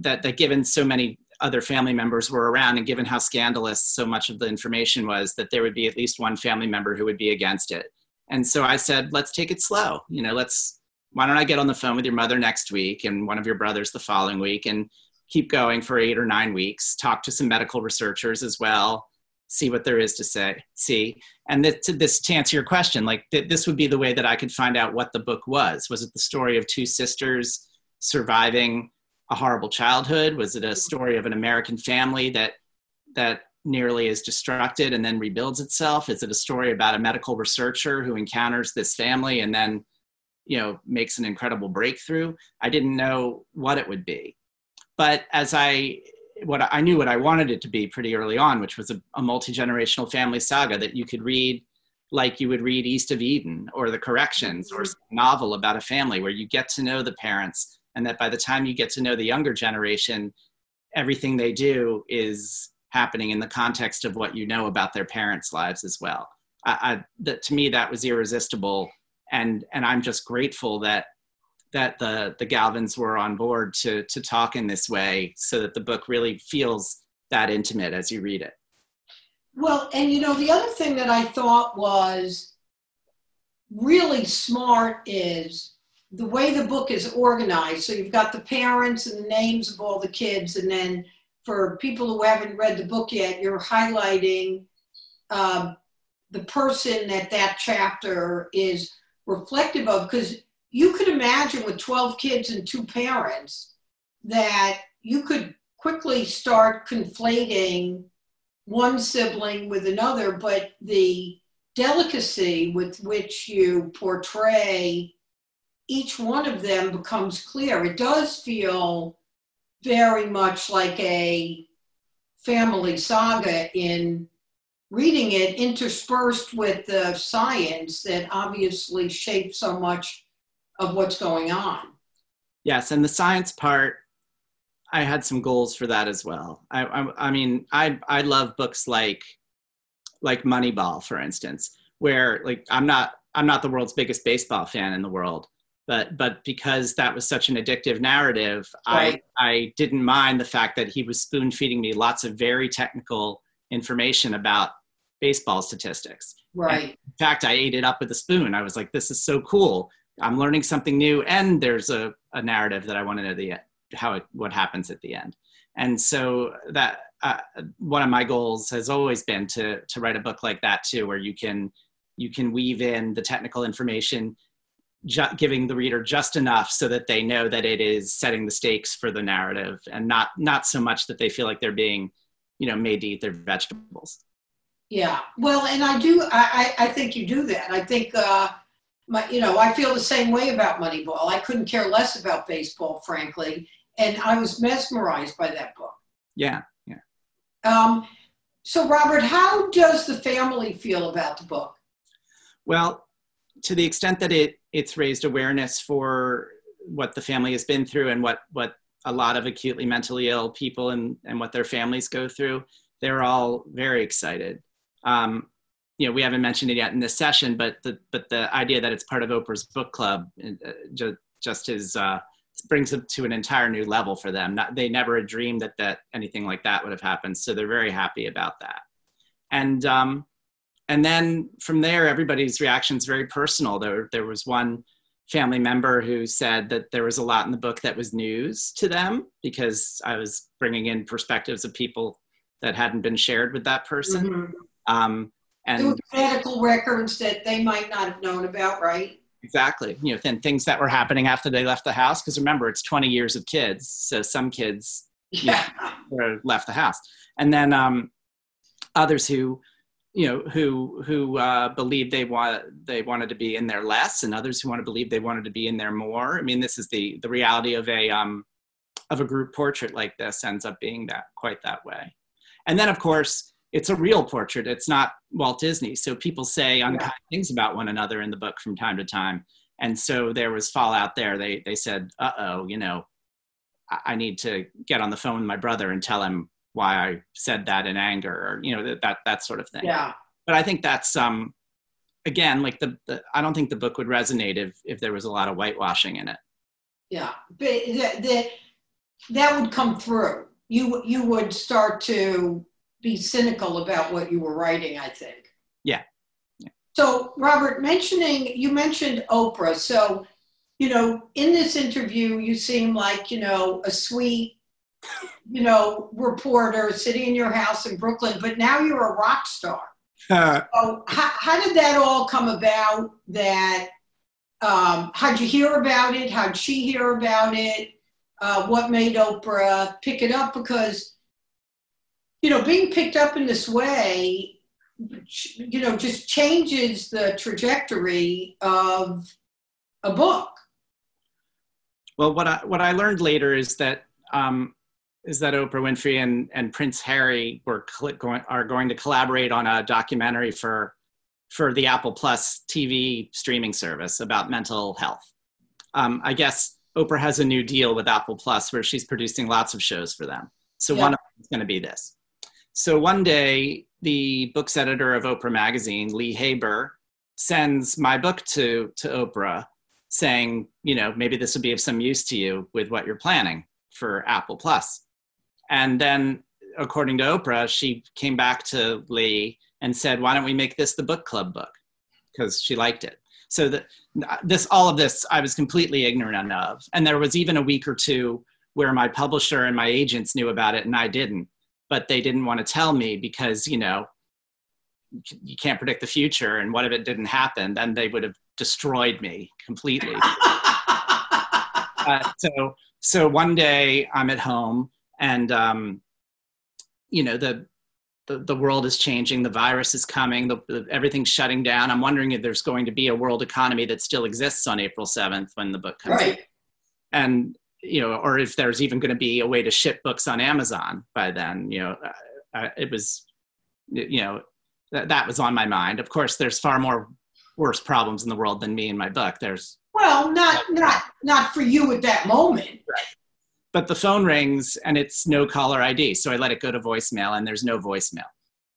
that that given so many other family members were around and given how scandalous so much of the information was that there would be at least one family member who would be against it. And so I said, let's take it slow. You know, let's why don't I get on the phone with your mother next week and one of your brothers the following week and keep going for eight or nine weeks, talk to some medical researchers as well see what there is to say see and this, to, this to answer your question like th- this would be the way that i could find out what the book was was it the story of two sisters surviving a horrible childhood? Was it a story of an american family that that nearly is destructed and then rebuilds itself? Is it a story about a medical researcher who encounters this family and then you know makes an incredible breakthrough? I didn't know what it would be. But as i what I knew what I wanted it to be pretty early on, which was a, a multi generational family saga that you could read like you would read East of Eden or The Corrections or mm-hmm. novel about a family where you get to know the parents, and that by the time you get to know the younger generation, everything they do is happening in the context of what you know about their parents' lives as well. I, I, that, to me, that was irresistible, and and I'm just grateful that that the the Galvins were on board to to talk in this way, so that the book really feels that intimate as you read it. Well, and you know, the other thing that I thought was really smart is the way the book is organized. So you've got the parents and the names of all the kids, and then for people who haven't read the book yet, you're highlighting uh, the person that that chapter is reflective of because you could imagine with 12 kids and two parents that you could quickly start conflating one sibling with another, but the delicacy with which you portray each one of them becomes clear. It does feel very much like a family saga in reading it, interspersed with the science that obviously shapes so much of what's going on. Yes, and the science part, I had some goals for that as well. I, I, I mean, I, I love books like, like Moneyball, for instance, where like I'm not, I'm not the world's biggest baseball fan in the world, but but because that was such an addictive narrative, right. I I didn't mind the fact that he was spoon feeding me lots of very technical information about baseball statistics. Right. And in fact, I ate it up with a spoon. I was like, this is so cool. I'm learning something new, and there's a, a narrative that I want to know the how it, what happens at the end. And so that uh, one of my goals has always been to to write a book like that too, where you can you can weave in the technical information, ju- giving the reader just enough so that they know that it is setting the stakes for the narrative, and not not so much that they feel like they're being, you know, made to eat their vegetables. Yeah, well, and I do. I I, I think you do that. I think. Uh, my, you know, I feel the same way about Moneyball. I couldn't care less about baseball, frankly, and I was mesmerized by that book. Yeah, yeah. Um, so, Robert, how does the family feel about the book? Well, to the extent that it it's raised awareness for what the family has been through and what what a lot of acutely mentally ill people and and what their families go through, they're all very excited. Um, you know, we haven't mentioned it yet in this session, but the but the idea that it's part of Oprah's book club uh, just just is uh, brings it to an entire new level for them. Not, they never had dreamed that that anything like that would have happened, so they're very happy about that. And um, and then from there, everybody's reaction is very personal. There there was one family member who said that there was a lot in the book that was news to them because I was bringing in perspectives of people that hadn't been shared with that person. Mm-hmm. Um, and medical records that they might not have known about, right? Exactly. You know, then things that were happening after they left the house. Because remember, it's 20 years of kids, so some kids yeah. know, left the house, and then um, others who, you know, who who uh, believed they want they wanted to be in there less, and others who want to believe they wanted to be in there more. I mean, this is the the reality of a um, of a group portrait like this ends up being that quite that way. And then, of course, it's a real portrait. It's not Walt Disney. So people say unkind yeah. things about one another in the book from time to time. And so there was fallout there. They they said, "Uh oh, you know, I need to get on the phone with my brother and tell him why I said that in anger, or you know that that, that sort of thing." Yeah. But I think that's um, again, like the, the I don't think the book would resonate if if there was a lot of whitewashing in it. Yeah, but that that would come through. You you would start to be cynical about what you were writing, I think. Yeah. yeah. So, Robert, mentioning, you mentioned Oprah. So, you know, in this interview, you seem like, you know, a sweet, you know, reporter sitting in your house in Brooklyn, but now you're a rock star. Uh, so, how, how did that all come about? That, um, how'd you hear about it? How'd she hear about it? Uh, what made Oprah pick it up? Because you know, being picked up in this way, you know, just changes the trajectory of a book. Well, what I what I learned later is that um, is that Oprah Winfrey and, and Prince Harry were cl- going, are going to collaborate on a documentary for for the Apple Plus TV streaming service about mental health. Um, I guess Oprah has a new deal with Apple Plus where she's producing lots of shows for them. So yeah. one of them is going to be this. So one day, the books editor of Oprah magazine, Leigh Haber, sends my book to, to Oprah saying, you know, maybe this would be of some use to you with what you're planning for Apple Plus. And then, according to Oprah, she came back to Leigh and said, why don't we make this the book club book? Because she liked it. So that this, all of this, I was completely ignorant of. And there was even a week or two where my publisher and my agents knew about it and I didn't but they didn't want to tell me because you know you can't predict the future and what if it didn't happen then they would have destroyed me completely uh, so so one day i'm at home and um, you know the the, the world is changing, the virus is coming, the, the, everything's shutting down. I'm wondering if there's going to be a world economy that still exists on April 7th when the book comes right. out. And, you know, or if there's even going to be a way to ship books on Amazon by then, you know, uh, uh, it was, you know, that, that was on my mind. Of course, there's far more worse problems in the world than me and my book. There's well, not not not for you at that moment. Right. But the phone rings and it's no caller ID, so I let it go to voicemail, and there's no voicemail.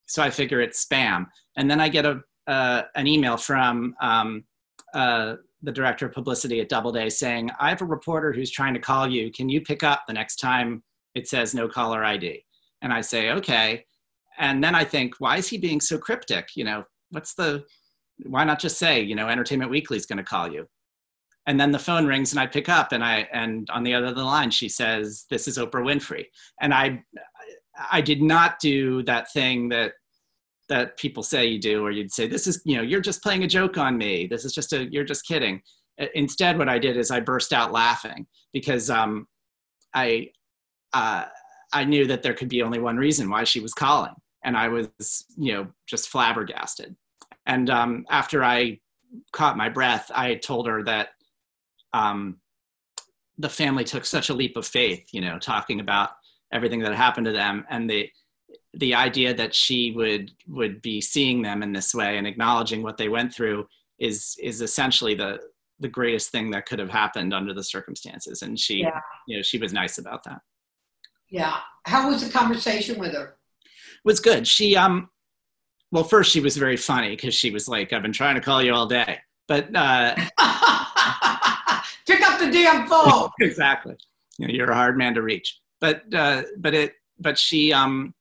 So I figure it's spam, and then I get a uh, an email from um, uh, the director of publicity at Doubleday saying, "I have a reporter who's trying to call you. Can you pick up the next time it says no caller ID?" And I say, "Okay." And then I think, why is he being so cryptic? You know, what's the why not just say, you know, Entertainment Weekly is going to call you? And then the phone rings and I pick up and I and on the other the line she says, "This is Oprah Winfrey." And I I did not do that thing that that people say you do, or you'd say, "This is you know, you're just playing a joke on me. This is just a you're just kidding." Instead, what I did is I burst out laughing because um, I uh, I knew that there could be only one reason why she was calling, and I was you know just flabbergasted. And um, after I caught my breath, I told her that um, the family took such a leap of faith, you know, talking about everything that happened to them and the the idea that she would would be seeing them in this way and acknowledging what they went through is is essentially the the greatest thing that could have happened under the circumstances. And she yeah. you know she was nice about that. Yeah. How was the conversation with her? It was good. She um well, first she was very funny because she was like, "I've been trying to call you all day," but uh, the damn phone. exactly. You know, you're a hard man to reach. But uh, but it but she um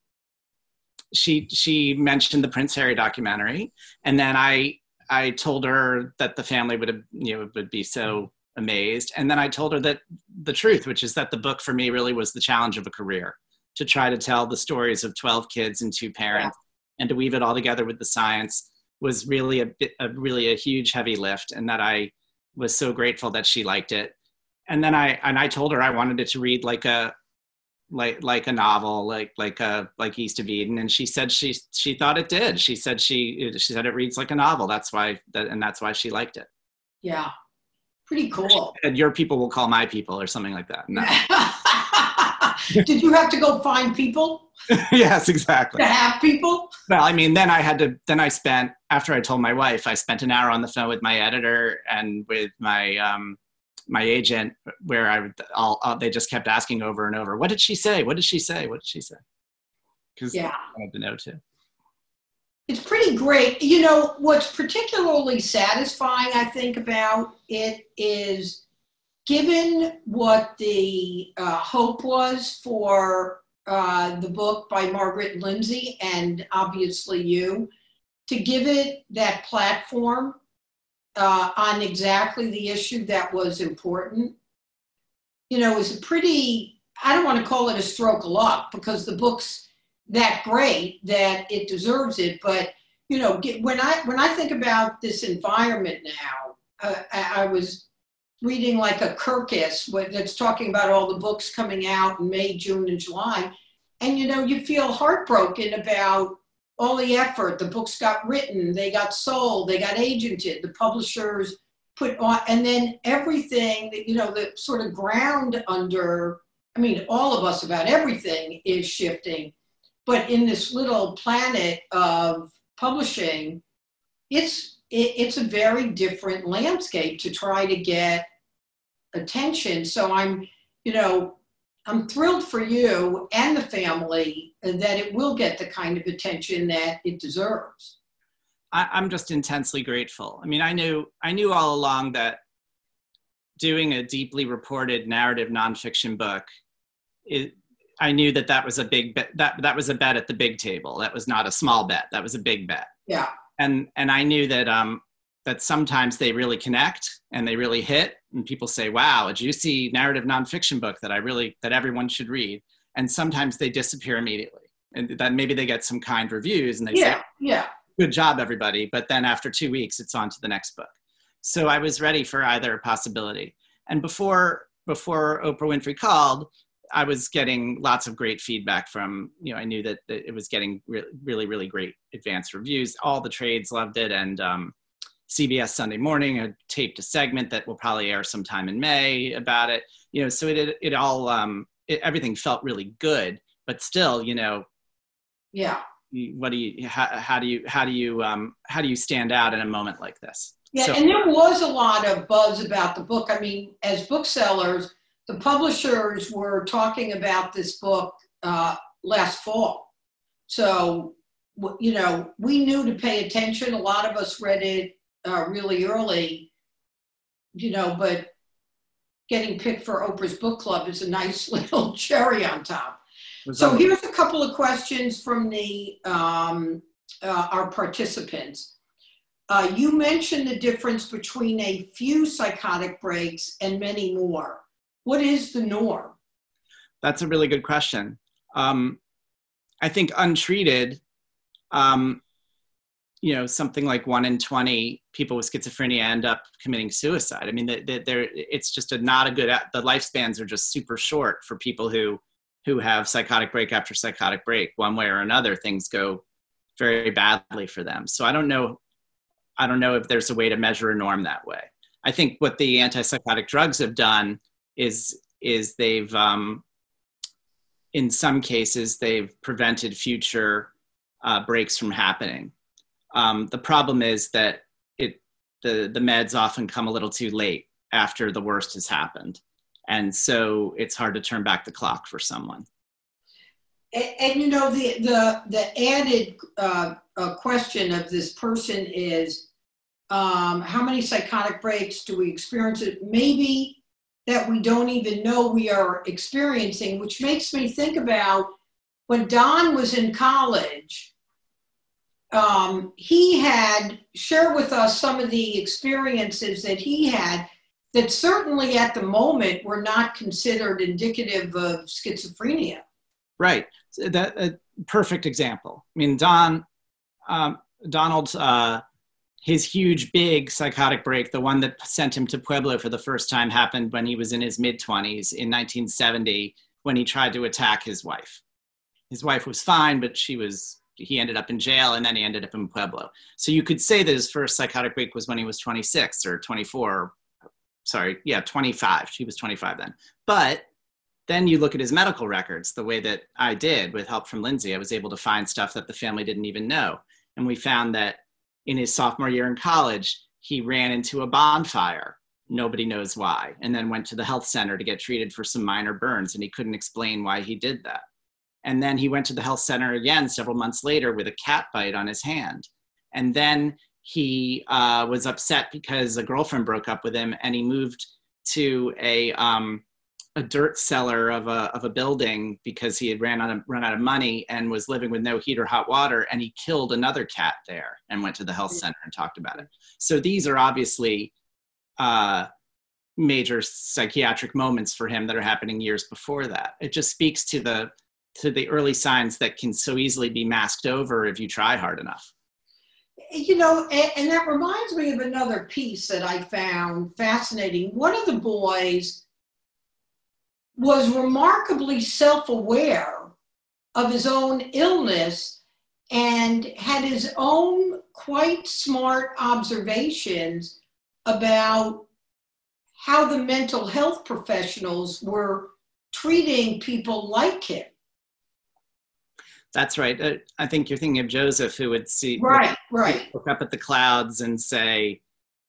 she she mentioned the Prince Harry documentary, and then I I told her that the family would have you know would be so amazed, and then I told her that the truth, which is that the book for me really was the challenge of a career to try to tell the stories of 12 kids and two parents and to weave it all together with the science was really a bit a really a huge heavy lift and that i was so grateful that she liked it. And then i and i told her i wanted it to read like a like like a novel like like a like east of eden. And she said she she thought it did. She said she she said it reads like a novel. That's why that and that's why she liked it. Yeah. Pretty cool. and your people will call my people or something like that. No. did you have to go find people yes, exactly. To have people? Well, I mean, then I had to, then I spent, after I told my wife, I spent an hour on the phone with my editor and with my, um, my agent where I would, all, they just kept asking over and over, what did she say? What did she say? What did she say? Because yeah. I wanted to know too. It's pretty great. You know, what's particularly satisfying, I think, about it is given what the uh, hope was for uh, the book by Margaret Lindsay and obviously you, to give it that platform uh, on exactly the issue that was important, you know, is a pretty, I don't want to call it a stroke of luck because the book's that great that it deserves it. But, you know, when I, when I think about this environment now, uh, I was reading like a Kirkus that's talking about all the books coming out in May, June, and July. And you know, you feel heartbroken about all the effort. The books got written, they got sold, they got agented, the publishers put on, and then everything that, you know, the sort of ground under, I mean, all of us about everything is shifting. But in this little planet of publishing, it's it, it's a very different landscape to try to get attention. So I'm, you know, I'm thrilled for you and the family that it will get the kind of attention that it deserves. I, am just intensely grateful. I mean, I knew I knew all along that doing a deeply reported narrative nonfiction book, it, I knew that that was a big bet. That that was a bet at the big table. That was not a small bet. That was a big bet. Yeah. And and I knew that um, that sometimes they really connect and they really hit and people say wow a juicy narrative nonfiction book that i really that everyone should read and sometimes they disappear immediately and then maybe they get some kind reviews and they yeah, say yeah good job everybody but then after two weeks it's on to the next book so i was ready for either possibility and before before oprah winfrey called I was getting lots of great feedback from, you know, I knew that, that it was getting re- really, really great advanced reviews. All the trades loved it. And um, CBS Sunday Morning had taped a segment that will probably air sometime in May about it. You know, so it, it, it all, um, it, everything felt really good, but still, you know, Yeah. what do you, how, how do you, how do you, um, how do you stand out in a moment like this? Yeah, So- and there was a lot of buzz about the book. I mean, as booksellers, the publishers were talking about this book uh, last fall. So, you know, we knew to pay attention. A lot of us read it uh, really early, you know, but getting picked for Oprah's book club is a nice little cherry on top. So here's a couple of questions from the um, uh, our participants. Uh, you mentioned the difference between a few psychotic breaks and many more. What is the norm? That's a really good question. Um, I think untreated, um, you know, something like one in 20 people with schizophrenia end up committing suicide. I mean, they, they, they're, it's just a, not a good, the lifespans are just super short for people who, who have psychotic break after psychotic break. One way or another, things go very badly for them. So I don't know, I don't know if there's a way to measure a norm that way. I think what the antipsychotic drugs have done is is they've um, in some cases they've prevented future uh, breaks from happening. Um, the problem is that it the the meds often come a little too late after the worst has happened, and so it's hard to turn back the clock for someone. And, and you know, the, the, the added uh, uh, question of this person is um, how many psychotic breaks do we experience? Maybe that we don't even know we are experiencing, which makes me think about when Don was in college. Um, he had shared with us some of the experiences that he had that certainly at the moment were not considered indicative of schizophrenia. Right. That a perfect example. I mean, Don, um, Donald, uh, his huge, big psychotic break, the one that sent him to Pueblo for the first time, happened when he was in his mid 20s in 1970 when he tried to attack his wife. His wife was fine, but she was. He ended up in jail, and then he ended up in Pueblo. So you could say that his first psychotic break was when he was 26 or 24. Sorry, yeah, 25. He was 25 then. But then you look at his medical records the way that I did with help from Lindsay. I was able to find stuff that the family didn't even know. And we found that in his sophomore year in college, he ran into a bonfire. Nobody knows why. And then went to the health center to get treated for some minor burns. And he couldn't explain why he did that. And then he went to the health center again several months later with a cat bite on his hand. And then he uh, was upset because a girlfriend broke up with him and he moved to a, um, a dirt cellar of a, of a building because he had ran out of, run out of money and was living with no heat or hot water. And he killed another cat there and went to the health center and talked about it. So these are obviously uh, major psychiatric moments for him that are happening years before that. It just speaks to the to the early signs that can so easily be masked over if you try hard enough You know, and, and that reminds me of another piece that I found fascinating. One of the boys was remarkably self aware of his own illness and had his own quite smart observations about how the mental health professionals were treating people like him. That's right Uh, i think you're thinking of joseph who would see Right, right. look up at the clouds and say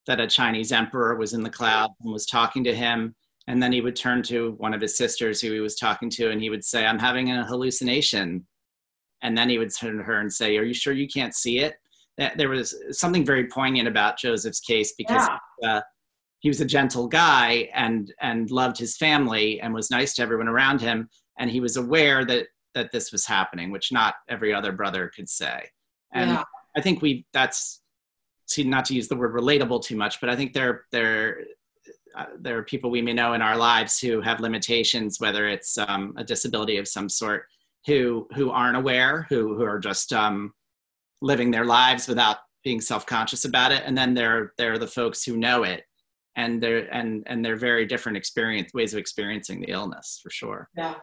that a Chinese emperor was in the clouds and was talking to him. And then he would turn to one of his sisters who he was talking to and he would say, I'm having a hallucination. And then he would turn to her and say, Are you sure you can't see it? That there was something very poignant about Joseph's case because uh, he was a gentle guy and and loved his family and was nice to everyone around him. And he was aware that that this was happening, which not every other brother could say. And Yeah. I think we that's see not to use the word relatable too much, but I think there there uh, there are people we may know in our lives who have limitations, whether it's um, a disability of some sort, who who aren't aware, who who are just um, living their lives without being self-conscious about it, and then there there are the folks who know it, and they're and and they're very different experience ways of experiencing the illness for sure. Yeah.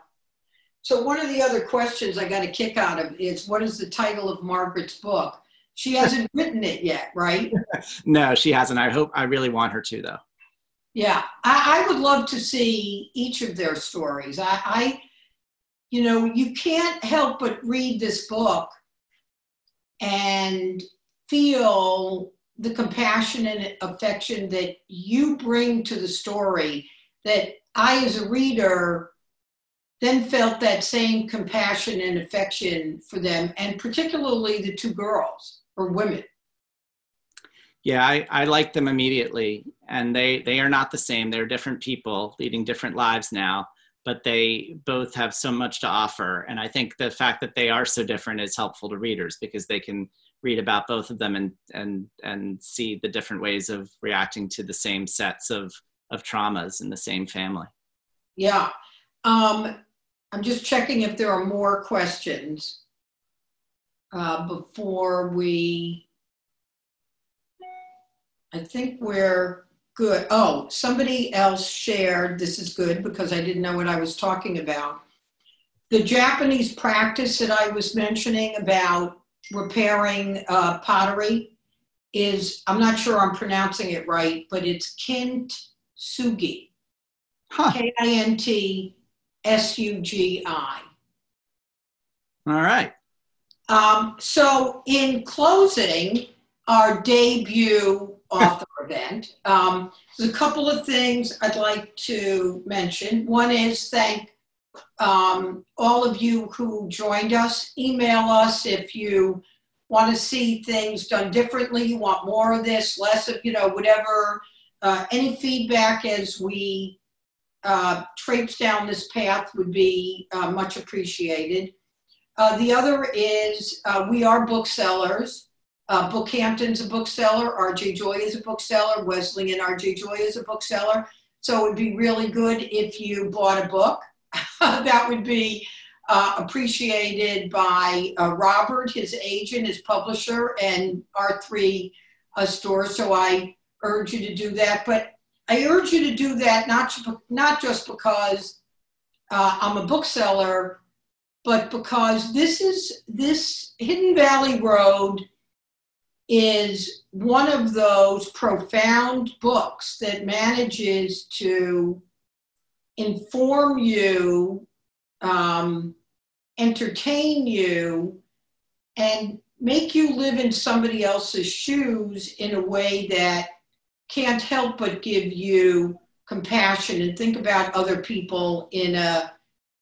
So one of the other questions I got a kick out of is what is the title of Margaret's book? She hasn't written it yet, right? no, she hasn't. I hope I really want her to though. Yeah, I, I would love to see each of their stories. I, I, you know, you can't help but read this book and feel the compassion and affection that you bring to the story that I, as a reader, then felt that same compassion and affection for them, and particularly the two girls or women. Yeah, I, I like them immediately, and they they are not the same. They're different people leading different lives now, but they both have so much to offer. And I think the fact that they are so different is helpful to readers because they can read about both of them and and and see the different ways of reacting to the same sets of of traumas in the same family. Yeah. Um, I'm just checking if there are more questions uh, before we. I think we're good. Oh, somebody else shared. This is good because I didn't know what I was talking about. The Japanese practice that I was mentioning about repairing uh, pottery is, I'm not sure I'm pronouncing it right, but it's kintsugi. Huh. K I N T S U G I. All right. Um, so, in closing our debut author event, um, there's a couple of things I'd like to mention. One is thank um, all of you who joined us. Email us if you want to see things done differently, you want more of this, less of, you know, whatever. Uh, any feedback as we uh, traipse down this path would be uh, much appreciated. Uh, the other is uh, we are booksellers. Uh, Bookhampton's a bookseller, RJ Julia is a bookseller, Wesleyan RJ Julia is a bookseller. So it would be really good if you bought a book. that would be uh, appreciated by Robert, his agent, his publisher, and our three stores. So I urge you to do that. But I urge you to do that not, not just because uh, I'm a bookseller, but because this is this Hidden Valley Road is one of those profound books that manages to inform you, um, entertain you, and make you live in somebody else's shoes in a way that can't help but give you compassion and think about other people in a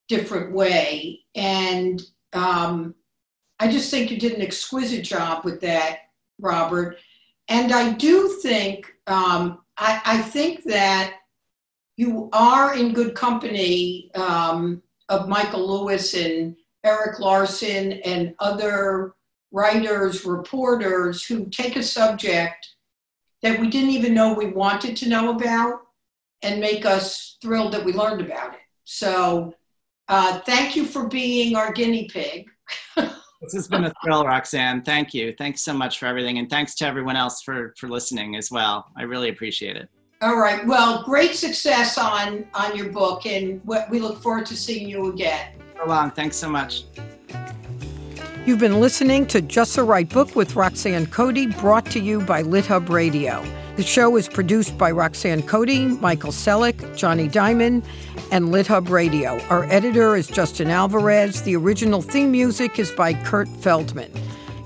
different way. And um, I just think you did an exquisite job with that, Robert. And I do think, um, I, I, think that you are in good company um, of Michael Lewis and Erik Larson and other writers, reporters who take a subject that we didn't even know we wanted to know about and make us thrilled that we learned about it. So, uh, thank you for being our guinea pig. this has been a thrill, Roxanne. Thank you. Thanks so much for everything. And thanks to everyone else for, for listening as well. I really appreciate it. All right. Well, great success on, on your book, and we look forward to seeing you again. So long. Thanks so much. You've been listening to Just the Right Book with Roxanne Cody, brought to you by LitHub Radio. The show is produced by Roxanne Cody, Michael Selleck, Jonny Diamond, and LitHub Radio. Our editor is Justin Alvarez. The original theme music is by Kurt Feldman.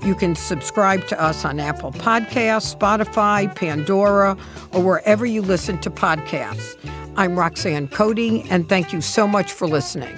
You can subscribe to us on Apple Podcasts, Spotify, Pandora, or wherever you listen to podcasts. I'm Roxanne Cody, and thank you so much for listening.